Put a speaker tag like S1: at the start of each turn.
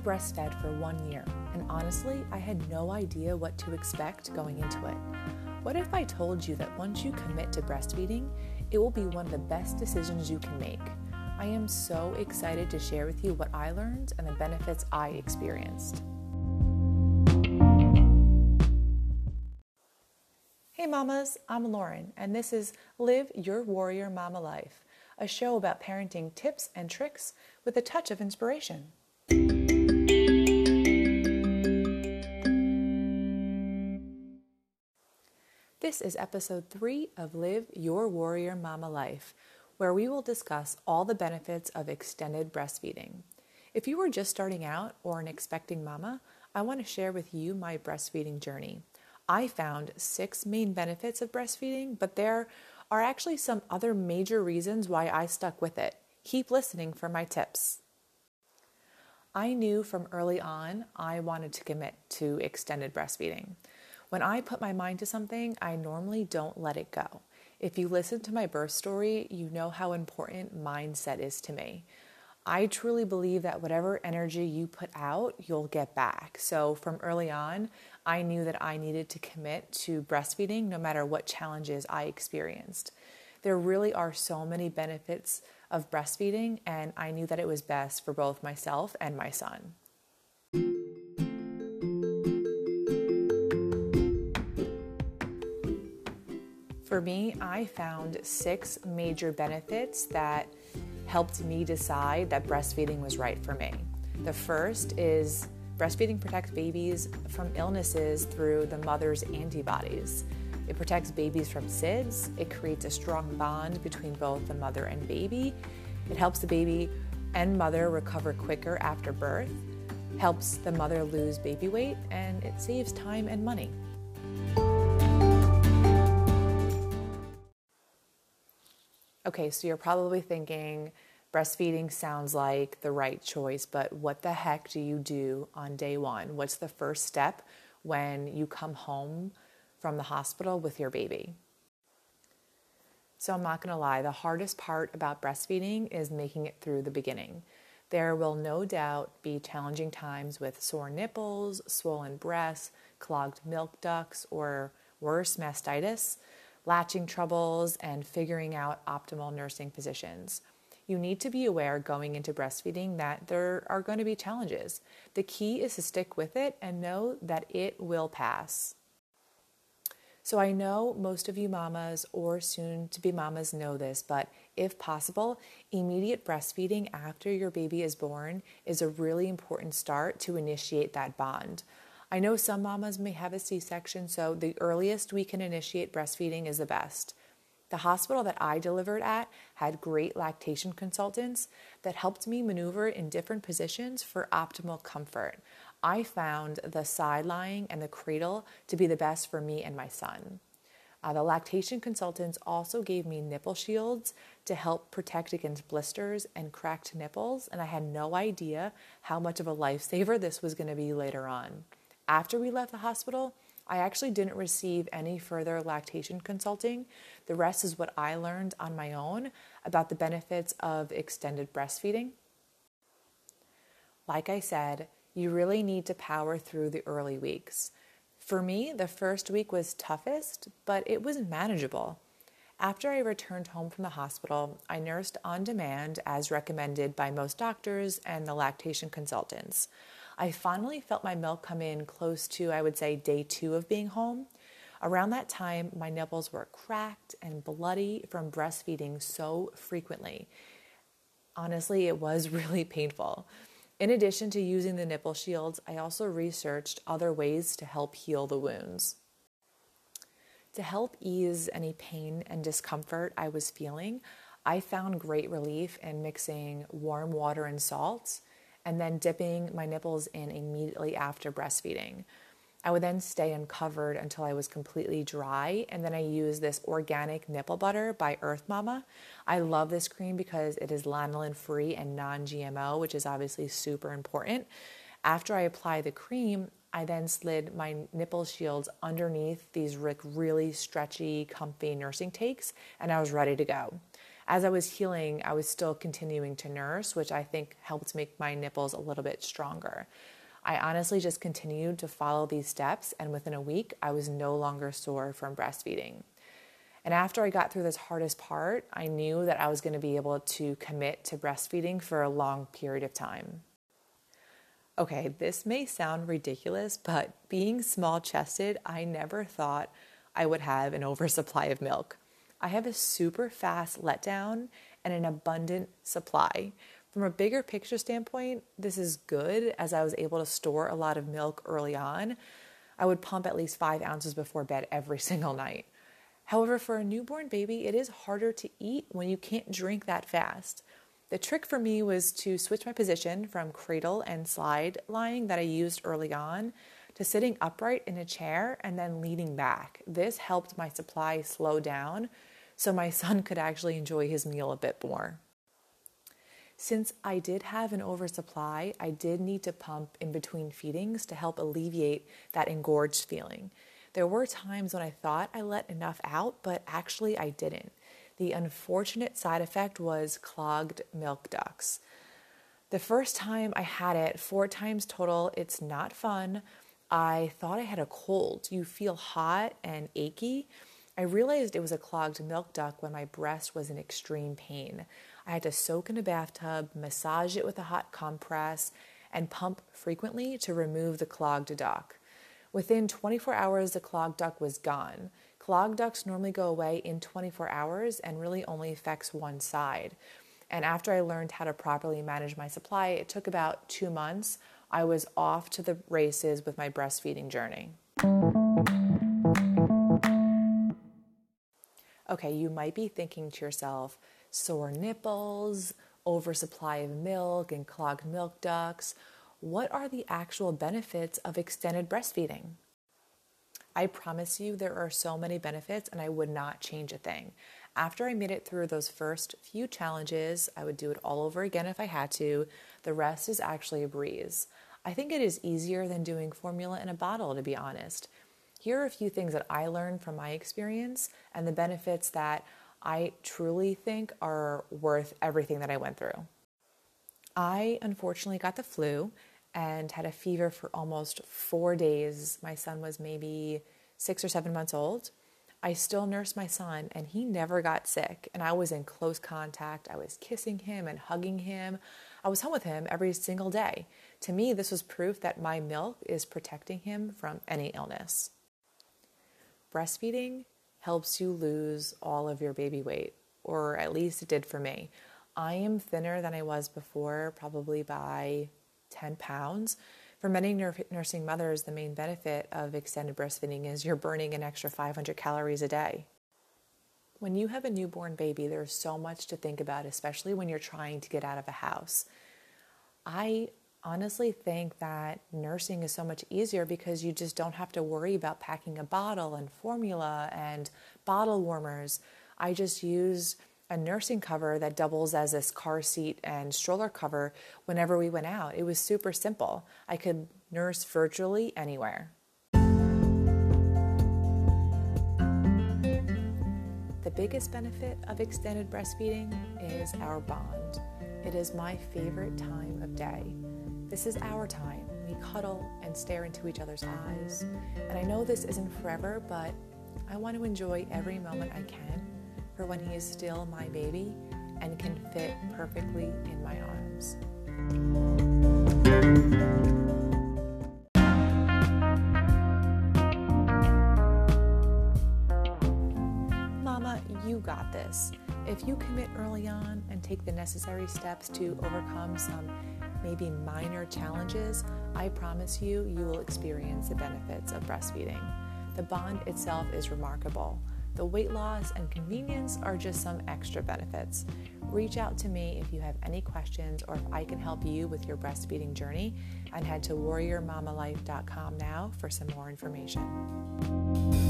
S1: breastfed for one year, and honestly, I had no idea what to expect going into it. What if I told you that once you commit to breastfeeding, it will be one of the best decisions you can make? I am so excited to share with you what I learned and the benefits I experienced. Hey, mamas, I'm Lauren, and this is Live Your Warrior Mama Life, a show about parenting tips and tricks with a touch of inspiration. This is episode three of Live Your Warrior Mama Life where we will discuss all the benefits of extended breastfeeding. If you are just starting out or an expecting mama, I want to share with you my breastfeeding journey. I found six main benefits of breastfeeding, but there are actually some other major reasons why I stuck with it. Keep listening for my tips. I knew from early on I wanted to commit to extended breastfeeding. When I put my mind to something, I normally don't let it go. If you listen to my birth story, you know how important mindset is to me. I truly believe that whatever energy you put out, you'll get back. So, from early on, I knew that I needed to commit to breastfeeding no matter what challenges I experienced. There really are so many benefits of breastfeeding, and I knew that it was best for both myself and my son. For me, I found six major benefits that helped me decide that breastfeeding was right for me. The first is breastfeeding protects babies from illnesses through the mother's antibodies. It protects babies from SIDS, it creates a strong bond between both the mother and baby, it helps the baby and mother recover quicker after birth, helps the mother lose baby weight, and it saves time and money. Okay, so you're probably thinking breastfeeding sounds like the right choice, but what the heck do you do on day one? What's the first step when you come home from the hospital with your baby? So, I'm not gonna lie, the hardest part about breastfeeding is making it through the beginning. There will no doubt be challenging times with sore nipples, swollen breasts, clogged milk ducts, or worse, mastitis latching troubles, and figuring out optimal nursing positions. You need to be aware going into breastfeeding that there are going to be challenges. The key is to stick with it and know that it will pass. So, I know most of you mamas or soon to be mamas know this, but if possible, immediate breastfeeding after your baby is born is a really important start to initiate that bond. I know some mamas may have a C section, so the earliest we can initiate breastfeeding is the best. The hospital that I delivered at had great lactation consultants that helped me maneuver in different positions for optimal comfort. I found the side lying and the cradle to be the best for me and my son. Uh, the lactation consultants also gave me nipple shields to help protect against blisters and cracked nipples, and I had no idea how much of a lifesaver this was going to be later on. After we left the hospital, I actually didn't receive any further lactation consulting. The rest is what I learned on my own about the benefits of extended breastfeeding. Like I said, you really need to power through the early weeks. For me, the first week was toughest, but it was manageable. After I returned home from the hospital, I nursed on demand as recommended by most doctors and the lactation consultants. I finally felt my milk come in close to, I would say, day two of being home. Around that time, my nipples were cracked and bloody from breastfeeding so frequently. Honestly, it was really painful. In addition to using the nipple shields, I also researched other ways to help heal the wounds. To help ease any pain and discomfort I was feeling, I found great relief in mixing warm water and salt and then dipping my nipples in immediately after breastfeeding. I would then stay uncovered until I was completely dry, and then I use this organic nipple butter by Earth Mama. I love this cream because it is lanolin free and non GMO, which is obviously super important. After I apply the cream, I then slid my nipple shields underneath these really stretchy, comfy nursing takes, and I was ready to go. As I was healing, I was still continuing to nurse, which I think helped make my nipples a little bit stronger. I honestly just continued to follow these steps, and within a week, I was no longer sore from breastfeeding. And after I got through this hardest part, I knew that I was going to be able to commit to breastfeeding for a long period of time. Okay, this may sound ridiculous, but being small chested, I never thought I would have an oversupply of milk. I have a super fast letdown and an abundant supply. From a bigger picture standpoint, this is good as I was able to store a lot of milk early on. I would pump at least five ounces before bed every single night. However, for a newborn baby, it is harder to eat when you can't drink that fast. The trick for me was to switch my position from cradle and slide lying that I used early on to sitting upright in a chair and then leaning back. This helped my supply slow down so my son could actually enjoy his meal a bit more. Since I did have an oversupply, I did need to pump in between feedings to help alleviate that engorged feeling. There were times when I thought I let enough out, but actually I didn't. The unfortunate side effect was clogged milk ducts. The first time I had it, four times total, it's not fun. I thought I had a cold. You feel hot and achy. I realized it was a clogged milk duct when my breast was in extreme pain. I had to soak in a bathtub, massage it with a hot compress, and pump frequently to remove the clogged duct. Within 24 hours, the clogged duct was gone. Clogged ducts normally go away in 24 hours and really only affects one side. And after I learned how to properly manage my supply, it took about two months. I was off to the races with my breastfeeding journey. Okay, you might be thinking to yourself, sore nipples, oversupply of milk, and clogged milk ducts. What are the actual benefits of extended breastfeeding? I promise you there are so many benefits, and I would not change a thing. After I made it through those first few challenges, I would do it all over again if I had to. The rest is actually a breeze. I think it is easier than doing formula in a bottle, to be honest. Here are a few things that I learned from my experience and the benefits that I truly think are worth everything that I went through. I unfortunately got the flu and had a fever for almost four days. My son was maybe six or seven months old. I still nursed my son, and he never got sick. And I was in close contact. I was kissing him and hugging him. I was home with him every single day. To me, this was proof that my milk is protecting him from any illness breastfeeding helps you lose all of your baby weight, or at least it did for me. I am thinner than I was before, probably by 10 pounds. For many nursing mothers, the main benefit of extended breastfeeding is you're burning an extra 500 calories a day. When you have a newborn baby, there's so much to think about, especially when you're trying to get out of a house. I honestly think that nursing is so much easier because you just don't have to worry about packing a bottle and formula and bottle warmers. I just use a nursing cover that doubles as this car seat and stroller cover whenever we went out. It was super simple. I could nurse virtually anywhere. The biggest benefit of extended breastfeeding is our bond. It is my favorite time of day. This is our time. We cuddle and stare into each other's eyes. And I know this isn't forever, but I want to enjoy every moment I can for when he is still my baby and can fit perfectly in my arms. Mama, you got this. If you commit early on and take the necessary steps to overcome some maybe minor challenges, I promise you, you will experience the benefits of breastfeeding. The bond itself is remarkable. The weight loss and convenience are just some extra benefits. Reach out to me if you have any questions or if I can help you with your breastfeeding journey and head to warriormamalife.com now for some more information.